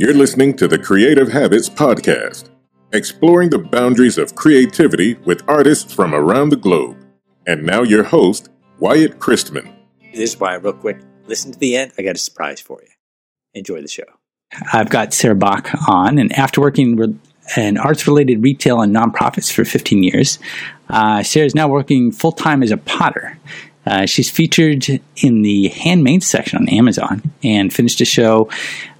You're listening to the Creative Habits Podcast, exploring the boundaries of creativity with artists from around the globe. And now, your host, Wyatt Christman. This is why, real quick, listen to the end. I got a surprise for you. Enjoy the show. I've got Sarah Bach on, and after working re- in arts related retail and nonprofits for 15 years, uh, Sarah is now working full time as a potter. Uh, she's featured in the handmade section on Amazon and finished a show,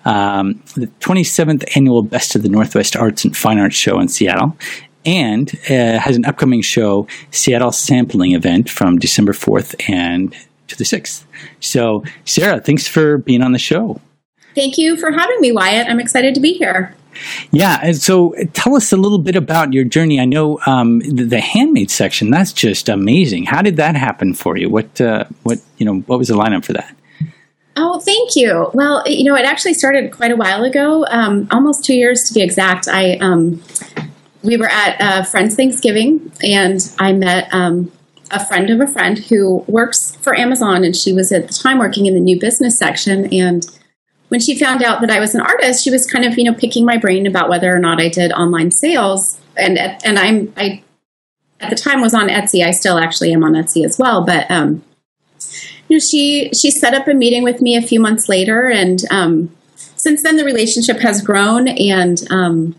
um, the 27th annual Best of the Northwest Arts and Fine Arts Show in Seattle, and uh, has an upcoming show, Seattle Sampling Event, from December 4th and to the 6th. So, Sarah, thanks for being on the show. Thank you for having me, Wyatt. I'm excited to be here. Yeah, and so tell us a little bit about your journey. I know um, the, the, handmade section. That's just amazing. How did that happen for you? What uh, what you know? What was the lineup for that? Oh, thank you. Well, you know, it actually started quite a while ago, um, almost two years to be exact. I um, we were at a friend's Thanksgiving, and I met um, a friend of a friend who works for Amazon, and she was at the time working in the new business section, and when she found out that I was an artist, she was kind of, you know, picking my brain about whether or not I did online sales. And and I'm I at the time was on Etsy. I still actually am on Etsy as well. But um, you know, she she set up a meeting with me a few months later, and um, since then the relationship has grown. And um,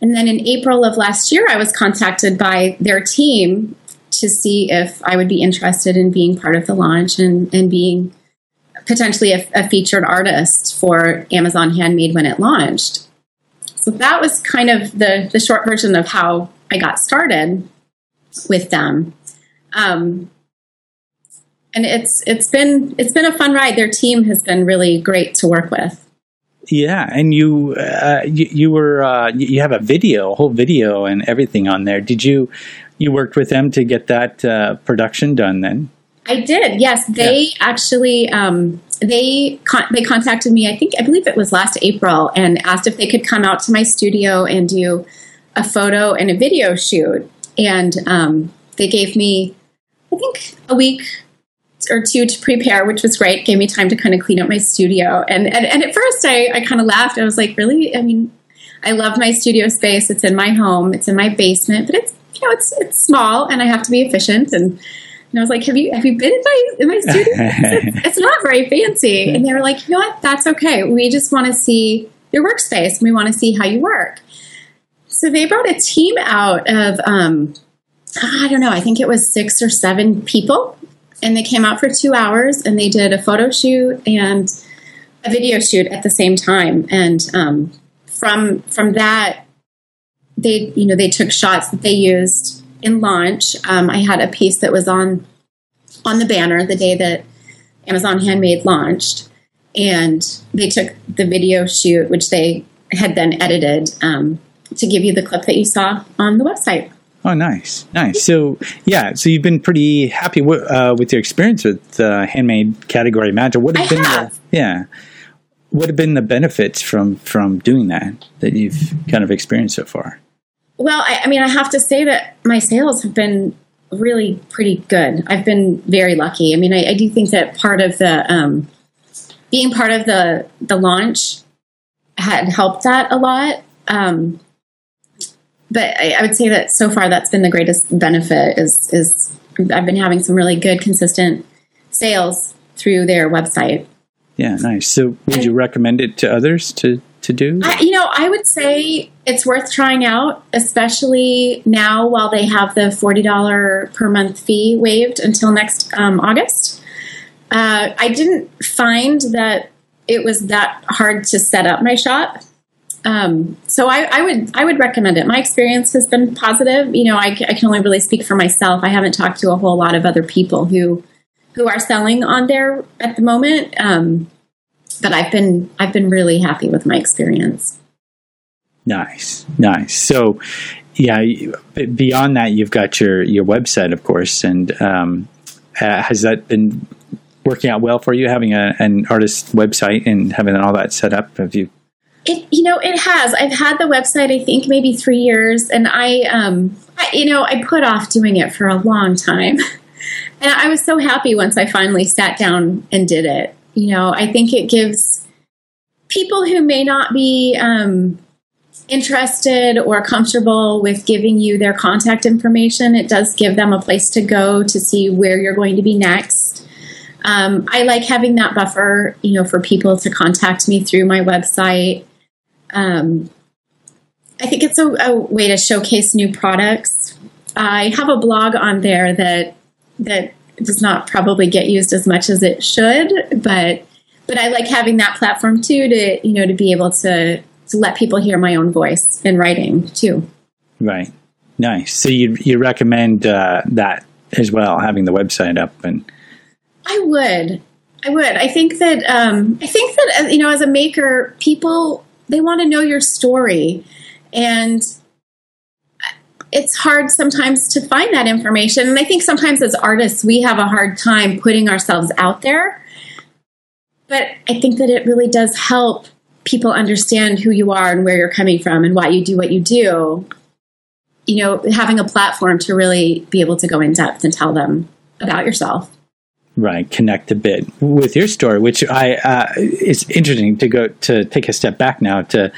and then in April of last year, I was contacted by their team to see if I would be interested in being part of the launch and and being potentially a, a featured artist for Amazon Handmade when it launched. So that was kind of the, the short version of how I got started with them. Um, and it's it's been it's been a fun ride. Their team has been really great to work with. Yeah, and you uh, you, you, were uh, you have a video, a whole video, and everything on there. Did you you worked with them to get that uh, production done? Then I did. Yes, they yeah. actually um, they con- they contacted me. I think I believe it was last April, and asked if they could come out to my studio and do a photo and a video shoot. And um, they gave me, I think, a week or two to prepare, which was great. Gave me time to kind of clean up my studio. And and, and at first, I, I kind of laughed. I was like, really? I mean, I love my studio space. It's in my home. It's in my basement, but it's you know it's it's small, and I have to be efficient and and I was like, "Have you have you been in my in my studio? it's, it's not very fancy." And they were like, "You know what? That's okay. We just want to see your workspace. We want to see how you work." So they brought a team out of um, I don't know. I think it was six or seven people, and they came out for two hours and they did a photo shoot and a video shoot at the same time. And um, from from that, they you know they took shots that they used in launch, um, I had a piece that was on on the banner the day that Amazon Handmade launched, and they took the video shoot, which they had then edited um, to give you the clip that you saw on the website. Oh, nice, nice. So, yeah, so you've been pretty happy w- uh, with your experience with uh, handmade category manager. What have I been have. the yeah? What have been the benefits from from doing that that you've kind of experienced so far? Well, I, I, mean, I have to say that my sales have been really pretty good. I've been very lucky. I mean, I, I do think that part of the um, being part of the the launch had helped that a lot. Um, but I, I would say that so far, that's been the greatest benefit. Is is I've been having some really good, consistent sales through their website. Yeah, nice. So, would you recommend it to others to to do? I, you know, I would say it's worth trying out, especially now while they have the $40 per month fee waived until next um, August. Uh, I didn't find that it was that hard to set up my shop. Um, so I, I, would I would recommend it. My experience has been positive. You know, I, I, can only really speak for myself. I haven't talked to a whole lot of other people who who are selling on there at the moment. Um, but I've been I've been really happy with my experience. Nice, nice. So, yeah, beyond that, you've got your your website, of course, and um, uh, has that been working out well for you having a, an artist website and having all that set up? Have you? It you know it has. I've had the website I think maybe three years, and I um I, you know I put off doing it for a long time, and I was so happy once I finally sat down and did it. You know I think it gives people who may not be um, interested or comfortable with giving you their contact information, it does give them a place to go to see where you're going to be next. Um, I like having that buffer, you know, for people to contact me through my website. Um, I think it's a, a, way to showcase new products. I have a blog on there that that does not probably get used as much as it should, but but I like having that platform too to you know to be able to to let people hear my own voice in writing too. Right. Nice. So you you recommend uh, that as well, having the website up and. I would. I would. I think that um, I think that uh, you know, as a maker, people they want to know your story, and it's hard sometimes to find that information. And I think sometimes as artists, we have a hard time putting ourselves out there. But I think that it really does help people understand who you are and where you're coming from and why you do what you do. You know, having a platform to really be able to go in depth and tell them about yourself. Right, connect a bit with your story, which I uh, is interesting to go to take a step back now to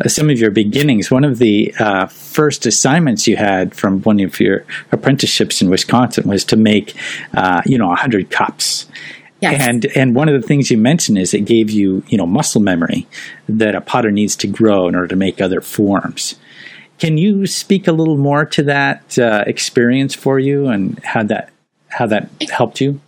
uh, some of your beginnings. One of the uh, first assignments you had from one of your apprenticeships in Wisconsin was to make, uh, you know, hundred cups. Yes. And and one of the things you mentioned is it gave you you know muscle memory that a potter needs to grow in order to make other forms. Can you speak a little more to that uh, experience for you and how that how that helped you?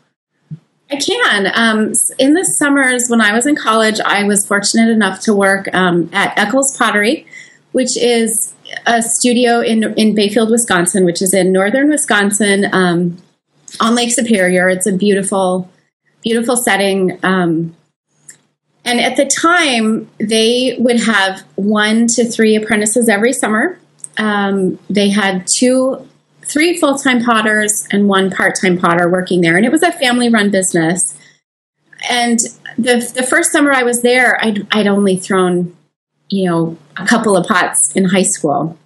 I can. Um, in the summers when I was in college, I was fortunate enough to work um, at Eckels Pottery, which is a studio in in Bayfield, Wisconsin, which is in northern Wisconsin um, on Lake Superior. It's a beautiful, beautiful setting. Um, and at the time, they would have one to three apprentices every summer. Um, they had two three full time potters and one part time potter working there. And it was a family run business. And the, the first summer I was there, I'd, I'd only thrown, you know, a couple of pots in high school.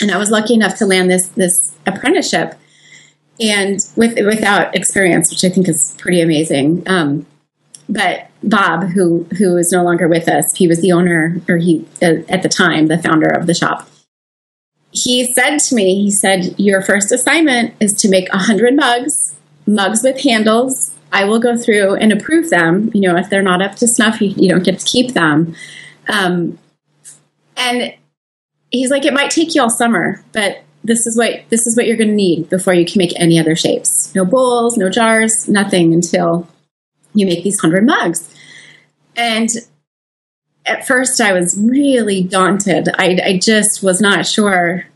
And I was lucky enough to land this, this apprenticeship and with, without experience, which I think is pretty amazing. Um, but Bob, who who is no longer with us, he was the owner, or he uh, at the time the founder of the shop he said to me, he said, Your first assignment is to make 100 mugs, mugs with handles. I will go through and approve them. You know, if they're not up to snuff, you, you don't get to keep them. Um, and he's like, It might take you all summer, but this is what this is what you're going to need before you can make any other shapes. No bowls, no jars, nothing until you make these 100 mugs. And at first I was really daunted. I, I just was not sure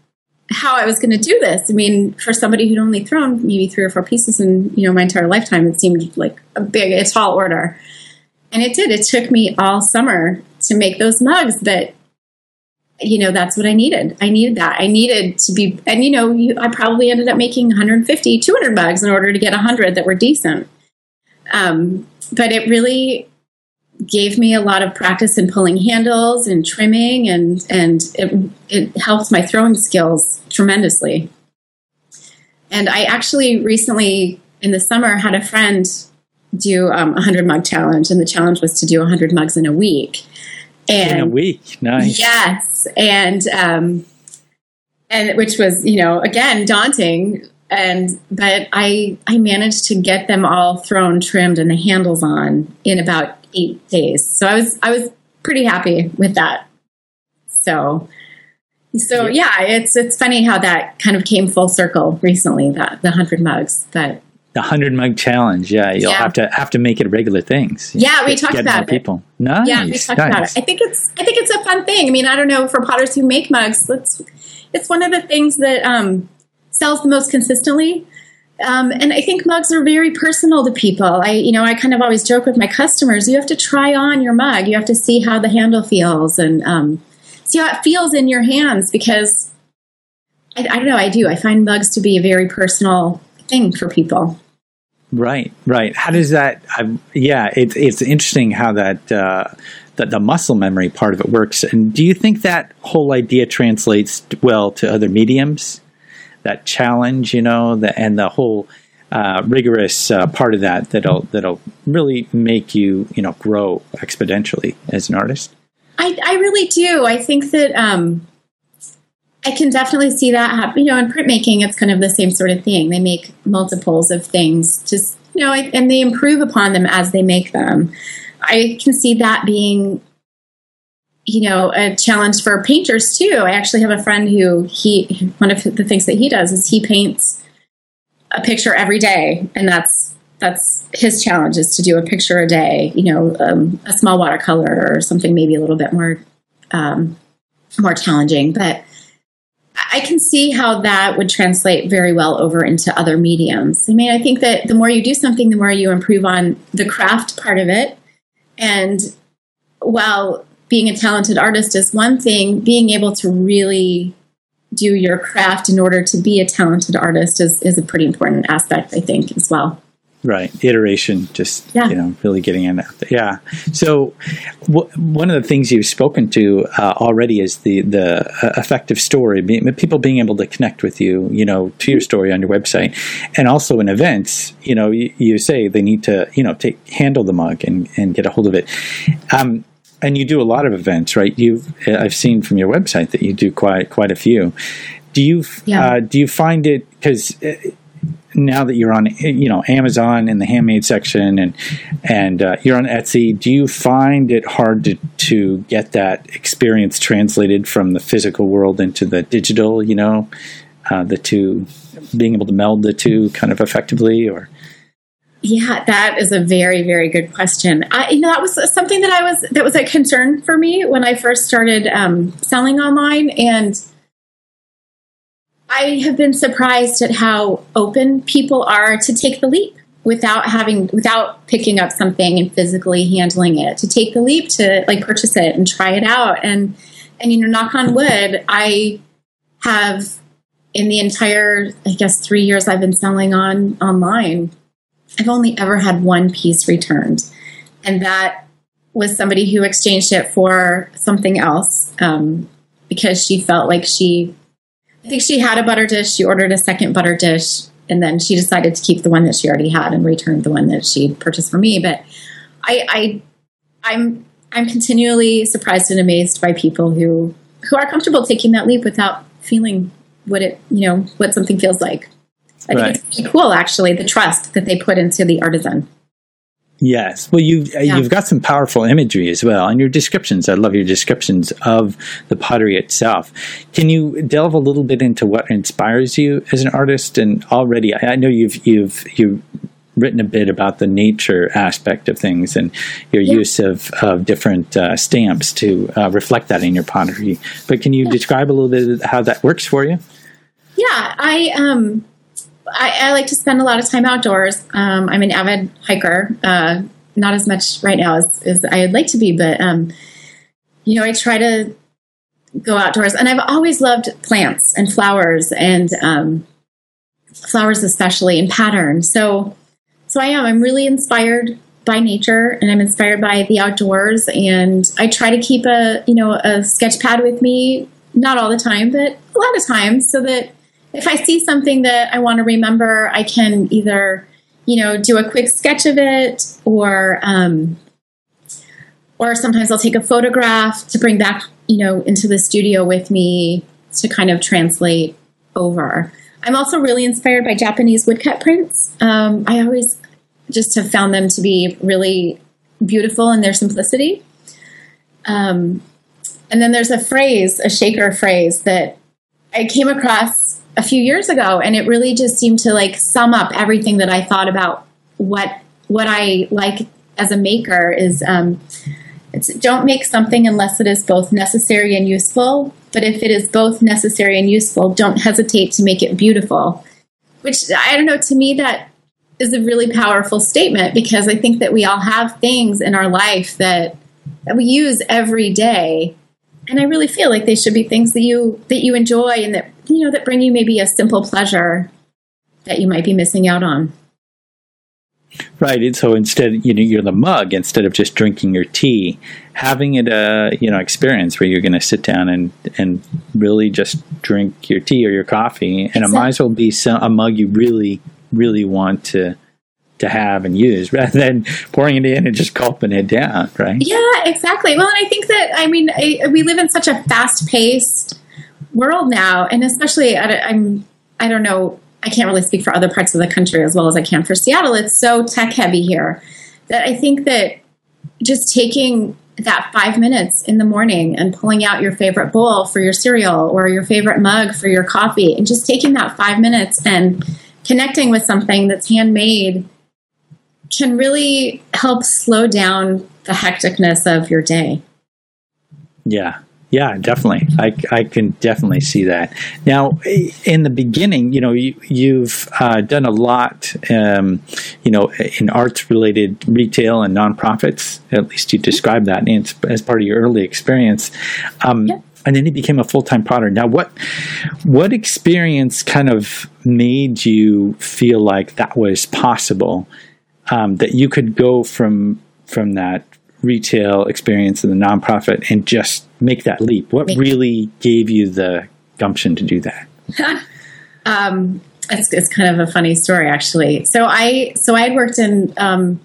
how I was going to do this. I mean, for somebody who'd only thrown maybe three or four pieces in you know my entire lifetime, it seemed like a big, a tall order. And it did. It took me all summer to make those mugs, but you know that's what I needed. I needed that. I needed to be, and you know, you, I probably ended up making 150, 200 mugs in order to get 100 that were decent. Um, but it really gave me a lot of practice in pulling handles and trimming, and and it, it helped my throwing skills tremendously. And I actually recently in the summer had a friend do um, a hundred mug challenge, and the challenge was to do a hundred mugs in a week. And in a week, nice. Yes, and um, and which was you know again daunting and but I I managed to get them all thrown, trimmed, and the handles on in about eight days. So I was I was pretty happy with that. So so yeah, it's it's funny how that kind of came full circle recently, that the hundred mugs. But the hundred mug challenge, yeah, you'll yeah. have to have to make it regular things. Yeah, we talked about it. People, nice. Yeah, we talked nice. about it. I think it's I think it's a fun thing. I mean, I don't know for potters who make mugs. It's it's one of the things that um, sells the most consistently. Um, and I think mugs are very personal to people. I, you know, I kind of always joke with my customers: you have to try on your mug. You have to see how the handle feels and um, see how it feels in your hands. Because I, I, don't know, I do. I find mugs to be a very personal thing for people. Right, right. How does that? Uh, yeah, it's it's interesting how that. Uh, that the muscle memory part of it works. And do you think that whole idea translates well to other mediums? That challenge, you know, the, and the whole uh, rigorous uh, part of that that'll that'll really make you you know grow exponentially as an artist. I, I really do. I think that um, I can definitely see that happen. You know, in printmaking, it's kind of the same sort of thing. They make multiples of things, just you know, and they improve upon them as they make them. I can see that being, you know, a challenge for painters too. I actually have a friend who he one of the things that he does is he paints a picture every day, and that's that's his challenge is to do a picture a day. You know, um, a small watercolor or something maybe a little bit more um, more challenging, but. I can see how that would translate very well over into other mediums. I mean, I think that the more you do something, the more you improve on the craft part of it. And while being a talented artist is one thing, being able to really do your craft in order to be a talented artist is, is a pretty important aspect, I think, as well. Right, iteration, just yeah. you know, really getting in there. Yeah. So, w- one of the things you've spoken to uh, already is the the uh, effective story. Be- people being able to connect with you, you know, to your story on your website, and also in events. You know, you, you say they need to, you know, take handle the mug and and get a hold of it. Um, and you do a lot of events, right? You've I've seen from your website that you do quite quite a few. Do you yeah. uh, do you find it because uh, now that you're on you know Amazon in the handmade section and and uh, you're on Etsy, do you find it hard to to get that experience translated from the physical world into the digital? You know, uh, the two being able to meld the two kind of effectively, or yeah, that is a very, very good question. I, you know, that was something that I was that was a concern for me when I first started um, selling online, and I have been surprised at how open people are to take the leap without having without picking up something and physically handling it. To take the leap to like purchase it and try it out. And and you know knock on wood i have in the entire i guess three years i've been selling on online i've only ever had one piece returned and that was somebody who exchanged it for something else um, because she felt like she I think she had a butter dish. She ordered a second butter dish, and then she decided to keep the one that she already had and returned the one that she purchased for me. But I, I I'm I'm continually surprised and amazed by people who who are comfortable taking that leap without feeling what it you know what something feels like. I right. think it's cool actually the trust that they put into the artisan. Yes. Well, you uh, yeah. you've got some powerful imagery as well, and your descriptions. I love your descriptions of the pottery itself. Can you delve a little bit into what inspires you as an artist? And already, I know you've you've you've written a bit about the nature aspect of things and your yeah. use of, of different uh, stamps to uh, reflect that in your pottery. But can you yeah. describe a little bit how that works for you? Yeah, I um I, I, like to spend a lot of time outdoors. Um, I'm an avid hiker, uh, not as much right now as, as I'd like to be, but um, you know, I try to go outdoors, and I've always loved plants and flowers, and um, flowers especially, and patterns. So, so I am. I'm really inspired by nature, and I'm inspired by the outdoors, and I try to keep a you know a sketch pad with me, not all the time, but a lot of times, so that if I see something that I want to remember, I can either, you know, do a quick sketch of it or, um, or sometimes I'll take a photograph to bring back, you know, into the studio with me to kind of translate over. I'm also really inspired by Japanese woodcut prints. Um, I always just have found them to be really beautiful in their simplicity. Um, and then there's a phrase, a shaker phrase that I came across a few years ago and it really just seemed to like sum up everything that I thought about what what I like as a maker is um, it's don't make something unless it is both necessary and useful but if it is both necessary and useful don't hesitate to make it beautiful. Which I don't know to me that is a really powerful statement because I think that we all have things in our life that that we use every day and I really feel like they should be things that you that you enjoy and that you know that bring you maybe a simple pleasure that you might be missing out on. Right. And so instead, you know, you're the mug instead of just drinking your tea, having it a you know experience where you're going to sit down and and really just drink your tea or your coffee, and exactly. it might as well be some, a mug you really really want to to have and use rather than pouring it in and just gulping it down, right? Yeah, exactly. Well, and I think that I mean I, we live in such a fast paced world now, and especially I, I'm I don't know I can't really speak for other parts of the country as well as I can for Seattle. It's so tech heavy here that I think that just taking that five minutes in the morning and pulling out your favorite bowl for your cereal or your favorite mug for your coffee and just taking that five minutes and connecting with something that's handmade can really help slow down the hecticness of your day. Yeah, yeah, definitely. I, I can definitely see that. Now, in the beginning, you know, you, have uh, done a lot, um, you know, in arts related retail and nonprofits. At least you described that as part of your early experience. Um, yeah. And then you became a full time potter. Now, what what experience kind of made you feel like that was possible? Um, that you could go from from that retail experience in the nonprofit and just make that leap? What make really gave you the gumption to do that? um, it's, it's kind of a funny story, actually. So I so I had worked in um,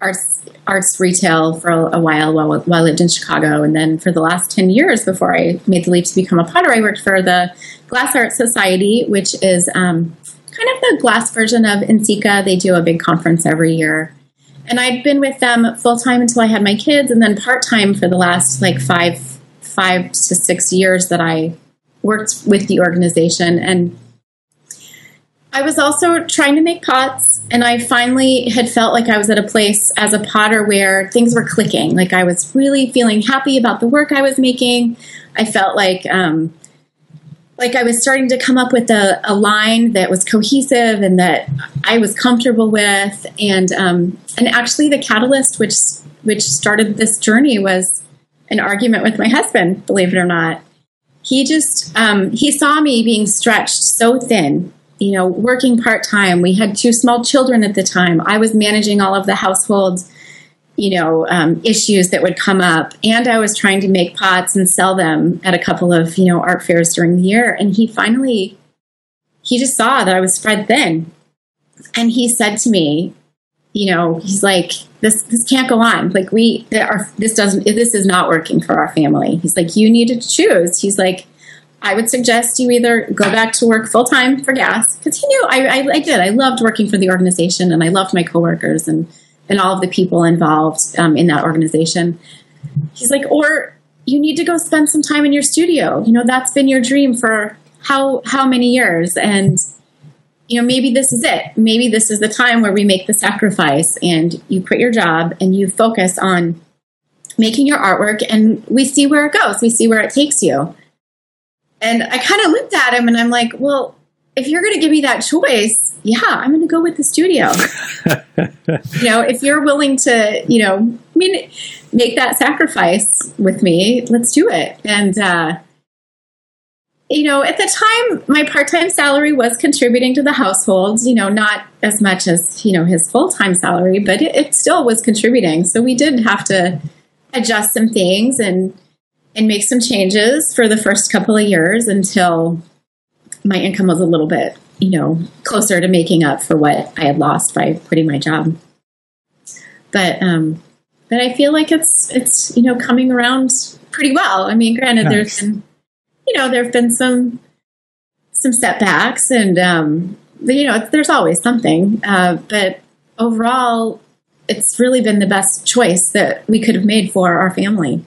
arts arts retail for a, a while, while while I lived in Chicago, and then for the last ten years before I made the leap to become a potter, I worked for the Glass Art Society, which is um, kind of the glass version of NCECA. They do a big conference every year. And I'd been with them full time until I had my kids, and then part time for the last like five five to six years that I worked with the organization. And I was also trying to make pots, and I finally had felt like I was at a place as a potter where things were clicking. Like I was really feeling happy about the work I was making. I felt like um, like I was starting to come up with a, a, line that was cohesive and that I was comfortable with. And um, and actually, the catalyst which which started this journey was an argument with my husband. Believe it or not, he just um, he saw me being stretched so thin. You know, working part time. We had two small children at the time. I was managing all of the household you know, um, issues that would come up. And I was trying to make pots and sell them at a couple of, you know, art fairs during the year. And he finally, he just saw that I was spread thin. And he said to me, you know, he's like, this, this can't go on. Like we, this doesn't, this is not working for our family. He's like, you need to choose. He's like, I would suggest you either go back to work full time for GAS because he knew I, I, I did. I loved working for the organization and I loved my coworkers and and all of the people involved um, in that organization. He's like, or you need to go spend some time in your studio. You know, that's been your dream for how how many years, and you know, maybe this is it. Maybe this is the time where we make the sacrifice, and you quit your job and you focus on making your artwork, and we see where it goes. We see where it takes you. And I kind of looked at him, and I'm like, well, if you're going to give me that choice, yeah, I'm going to go with the studio. you know, if you're willing to, you know, I mean, make that sacrifice with me, let's do it. And, uh, you know, at the time, my part time salary was contributing to the household, you know, not as much as, you know, his full time salary, but it, it still was contributing. So we did have to adjust some things and, and make some changes for the first couple of years until my income was a little bit, you know, closer to making up for what I had lost by quitting my job. But um, but I feel like it's it's you know coming around pretty well. I mean, granted, nice. there's been you know there've been some some setbacks, and um, you know there's always something. Uh, but overall, it's really been the best choice that we could have made for our family.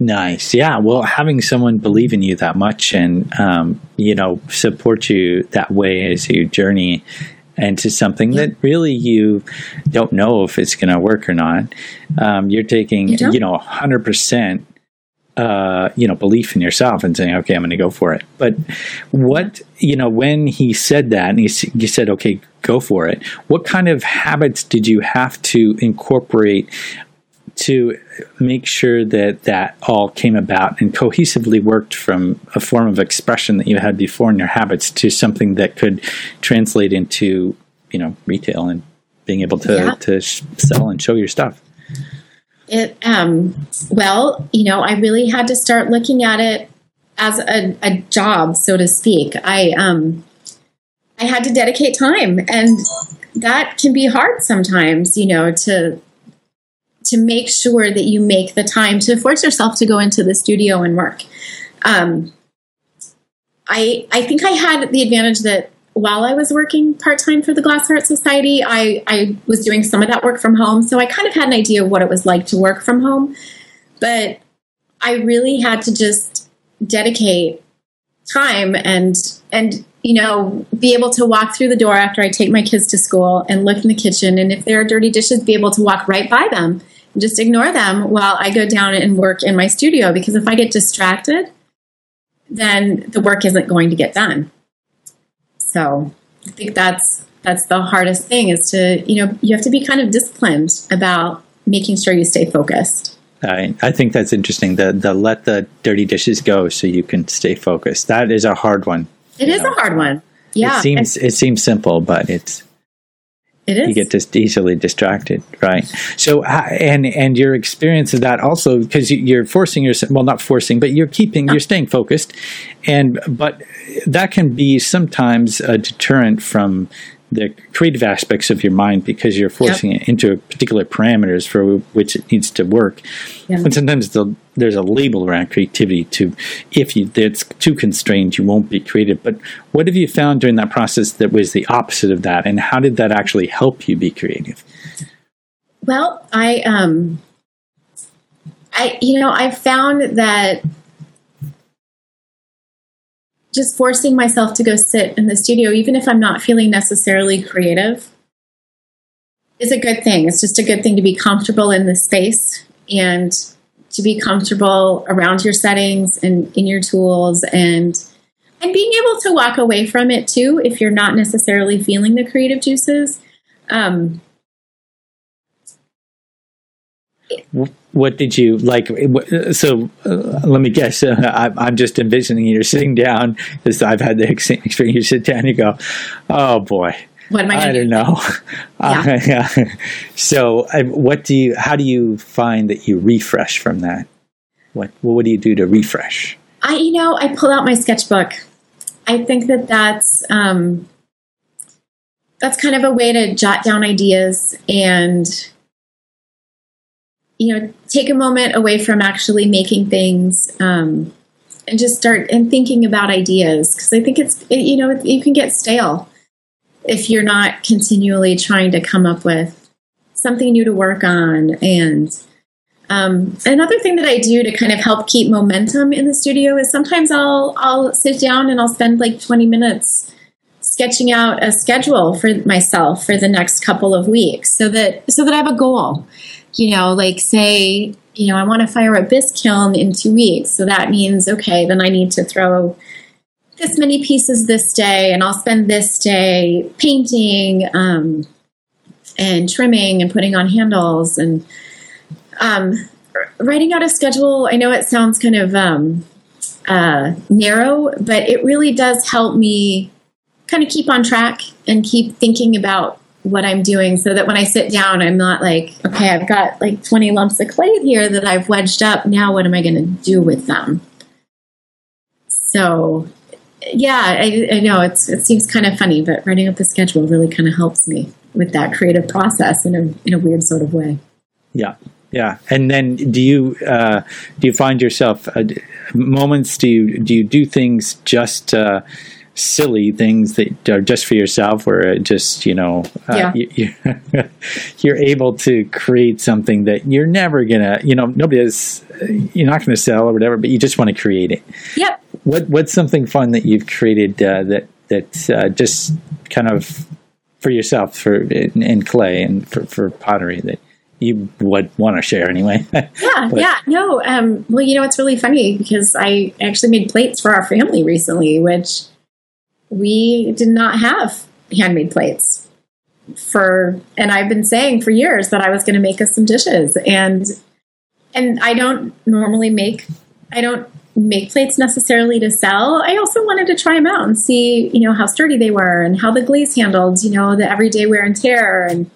Nice. Yeah. Well, having someone believe in you that much and, um, you know, support you that way as you journey into something yeah. that really you don't know if it's going to work or not. Um, you're taking, you, you know, 100%. Uh, you know, belief in yourself and saying, okay, I'm going to go for it. But what, you know, when he said that and he, he said, okay, go for it, what kind of habits did you have to incorporate to make sure that that all came about and cohesively worked from a form of expression that you had before in your habits to something that could translate into you know retail and being able to yeah. to sh- sell and show your stuff it um well you know i really had to start looking at it as a, a job so to speak i um I had to dedicate time and that can be hard sometimes, you know, to to make sure that you make the time to force yourself to go into the studio and work. Um, I I think I had the advantage that while I was working part time for the Glass Art Society, I, I was doing some of that work from home. So I kind of had an idea of what it was like to work from home. But I really had to just dedicate time and and you know be able to walk through the door after I take my kids to school and look in the kitchen and if there are dirty dishes be able to walk right by them and just ignore them while I go down and work in my studio because if I get distracted then the work isn't going to get done. So I think that's that's the hardest thing is to you know you have to be kind of disciplined about making sure you stay focused. I, I think that's interesting. The the let the dirty dishes go so you can stay focused. That is a hard one. It is know. a hard one. Yeah, it seems it seems simple, but it is. You get just easily distracted, right? So, and and your experience of that also because you're forcing yourself. Well, not forcing, but you're keeping, you're staying focused, and but that can be sometimes a deterrent from the creative aspects of your mind because you're forcing yep. it into particular parameters for which it needs to work. Yep. And sometimes the, there's a label around creativity to if you it's too constrained, you won't be creative. But what have you found during that process that was the opposite of that, and how did that actually help you be creative? Well, I um, I you know I found that just forcing myself to go sit in the studio, even if I'm not feeling necessarily creative, is a good thing. It's just a good thing to be comfortable in the space and to be comfortable around your settings and in your tools and and being able to walk away from it too if you're not necessarily feeling the creative juices. Um, what did you like? So uh, let me guess. Uh, I, am just envisioning you're sitting down because I've had the experience. You sit down, you go, "Oh boy." What am I? I don't know. Yeah. Uh. So, what do you? How do you find that you refresh from that? What What do you do to refresh? I, you know, I pull out my sketchbook. I think that that's um, that's kind of a way to jot down ideas and you know, take a moment away from actually making things um, and just start and thinking about ideas. Because I think it's it, you know you can get stale if you're not continually trying to come up with something new to work on. And um, another thing that I do to kind of help keep momentum in the studio is sometimes I'll I'll sit down and I'll spend like 20 minutes sketching out a schedule for myself for the next couple of weeks so that so that I have a goal you know, like say, you know, I want to fire a bisque kiln in two weeks. So that means, okay, then I need to throw this many pieces this day, and I'll spend this day painting um, and trimming and putting on handles and um, writing out a schedule. I know it sounds kind of um, uh, narrow, but it really does help me kind of keep on track and keep thinking about what I'm doing so that when I sit down, I'm not like, okay, I've got like 20 lumps of clay here that I've wedged up. Now, what am I going to do with them? So, yeah, I, I know it seems kind of funny, but writing up a schedule really kind of helps me with that creative process in a, in a weird sort of way. Yeah. Yeah, and then do you uh, do you find yourself uh, moments? Do you do you do things just uh, silly things that are just for yourself where it just you know uh, yeah. you, you're able to create something that you're never gonna you know nobody is you're not gonna sell or whatever but you just want to create it yep what what's something fun that you've created uh, that that uh, just kind of for yourself for in, in clay and for, for pottery that you would want to share anyway. yeah, yeah, no. Um, well, you know, it's really funny because I actually made plates for our family recently, which we did not have handmade plates for and I've been saying for years that I was going to make us some dishes. And and I don't normally make I don't make plates necessarily to sell. I also wanted to try them out and see, you know, how sturdy they were and how the glaze handled, you know, the everyday wear and tear. And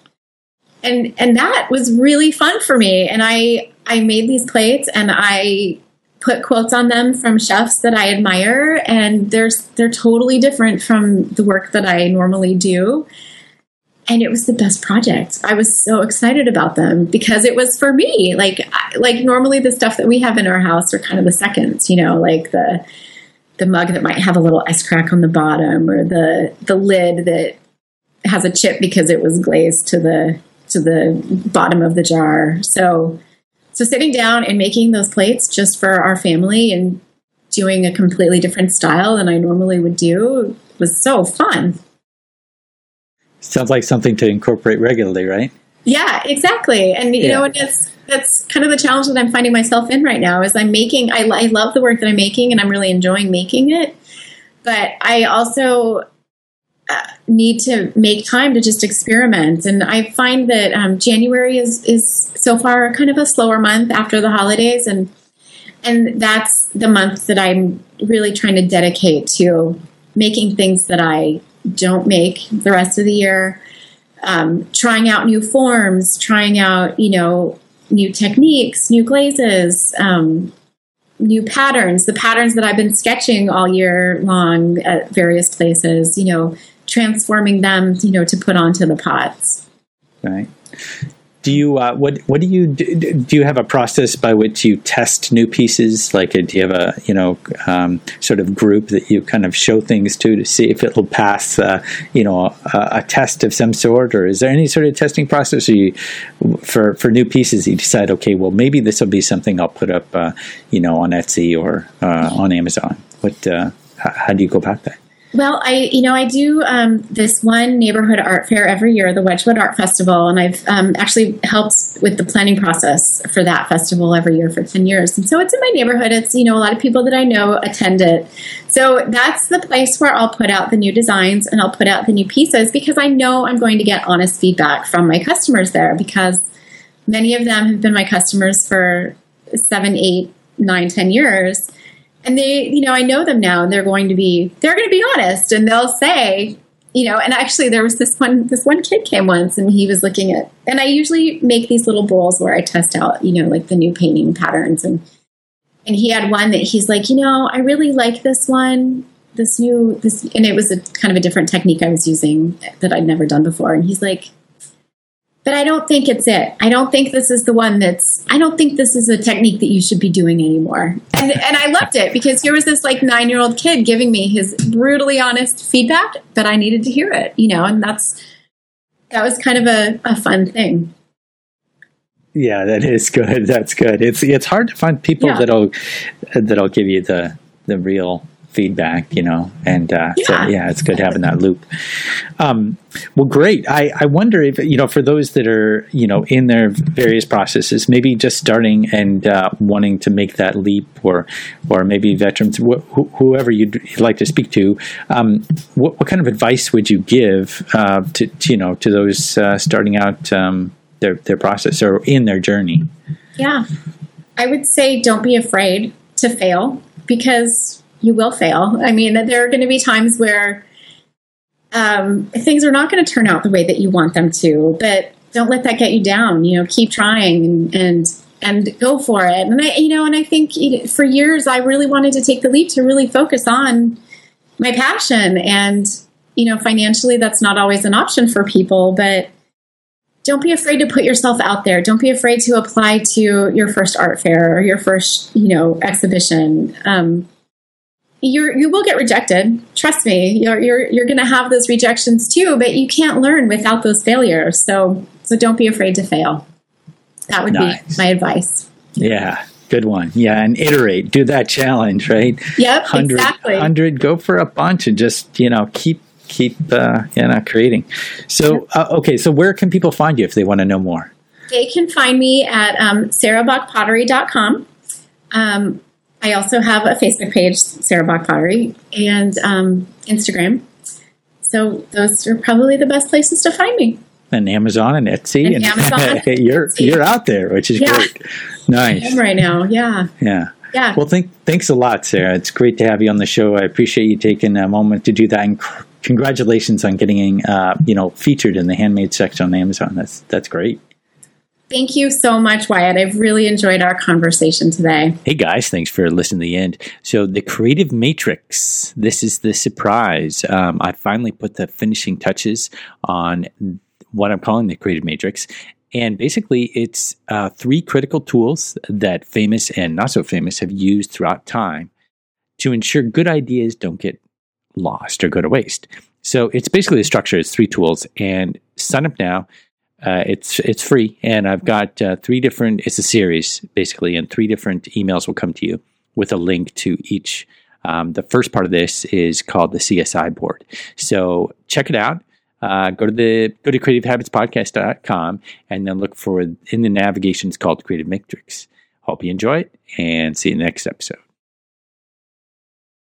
and and that was really fun for me. And I I made these plates and I put quotes on them from chefs that I admire, and they're they're totally different from the work that I normally do. And it was the best project. I was so excited about them because it was for me. Like like normally the stuff that we have in our house are kind of the seconds, you know, like the the mug that might have a little ice crack on the bottom or the the lid that has a chip because it was glazed to the to the bottom of the jar. So so sitting down and making those plates just for our family and doing a completely different style than I normally would do was so fun. Sounds like something to incorporate regularly, right? Yeah, exactly. And you yeah. know, and it's that's kind of the challenge that I'm finding myself in right now. Is I'm making. I, I love the work that I'm making, and I'm really enjoying making it. But I also need to make time to just experiment. And I find that um, January is is so far kind of a slower month after the holidays, and and that's the month that I'm really trying to dedicate to making things that I don't make the rest of the year. Um, trying out new forms, trying out you know new techniques, new glazes. Um, new patterns, the patterns that I've been sketching all year long at various places, you know, transforming them, you know, to put onto the pots. Right. Do you uh, what what do you do, do? You have a process by which you test new pieces? Like, do you have a you know um, sort of group that you kind of show things to to see if it'll pass uh, you know a, a, test of some sort, or is there any sort of testing process? You for for new pieces you decide, okay, well maybe this will be something I'll put up uh, you know on Etsy or uh, on Amazon. What uh, how do you go about that? Well, I you know I do um, this one neighborhood art fair every year, the Wedgwood Art Festival, and I've um, actually helped with the planning process for that festival every year for ten years. And so it's in my neighborhood. It's you know a lot of people that I know attend it. So that's the place where I'll put out the new designs and I'll put out the new pieces because I know I'm going to get honest feedback from my customers there because many of them have been my customers for seven, eight, nine, ten years and they you know i know them now and they're going to be they're going to be honest and they'll say you know and actually there was this one this one kid came once and he was looking at and i usually make these little bowls where i test out you know like the new painting patterns and and he had one that he's like you know i really like this one this new this and it was a kind of a different technique i was using that i'd never done before. And he's like but I don't think it's it. I don't think this is the one that's, I don't think this is a technique that you should be doing anymore. And, and I loved it because here was this like nine year old kid giving me his brutally honest feedback, but I needed to hear it, you know, and that's, that was kind of a, a fun thing. Yeah, that is good. That's good. It's it's hard to find people yeah. that'll that'll give you the the real feedback, you know, and uh, yeah. so yeah, it's good having that loop. Um, well, great. I, I wonder if you know for those that are you know in their various processes, maybe just starting and uh, wanting to make that leap, or or maybe veterans, wh- whoever you'd, like to speak to, um, what, what, kind of advice would you give uh, to, to, you know to those uh, starting out um, their their process or in their journey? Yeah, I would say don't be afraid to fail because you will fail. I mean, there are going to be times where um, things are not going to turn out the way that you want them to, but don't let that get you down. You know, keep trying and, and and go for it. And I, you know, and I think for years I really wanted to take the leap to really focus on my passion. And you know, financially, that's not always an option for people, but don't be afraid to put yourself out there. Don't be afraid to apply to your first art fair or your first, you know, exhibition. Um, you're you will get rejected. Trust me, you're you're you're going to have those rejections too. But you can't learn without those failures. So so don't be afraid to fail. That would nice. be my advice. Yeah. Good one. Yeah, and iterate. Do that challenge, right? Yep, 100, exactly. 100, go for a bunch and just, you know, keep keep uh, you know, creating. So, uh, okay, so where can people find you if they want to know more? They can find me at um, sarahbachpottery.com. Um, I also have a Facebook page, Sarah Bach Pottery, and um, Instagram. So those are probably the best places to find me. And Amazon and Etsy, and, and Amazon you're Etsy. you're out there, which is yeah. great. Nice. right now, yeah. Yeah. Yeah. Well, think, thanks a lot, Sarah. It's great to have you on the show. I appreciate you taking a moment to do that. And congratulations on getting, uh, you know, featured in the handmade section on Amazon. That's that's great. Thank you so much, Wyatt. I've really enjoyed our conversation today. Hey guys, thanks for listening to the end. So, the Creative Matrix, this is the surprise. Um, I finally put the finishing touches on what I'm calling the Creative Matrix. And basically, it's uh, three critical tools that famous and not so famous have used throughout time to ensure good ideas don't get lost or go to waste. So it's basically a structure. It's three tools, and sign up now. Uh, it's it's free, and I've got uh, three different. It's a series basically, and three different emails will come to you with a link to each. Um, the first part of this is called the CSI board. So check it out. Uh, go to the go to creativehabitspodcast.com and then look for in the navigation it's called Creative Matrix. Hope you enjoy it and see you next episode.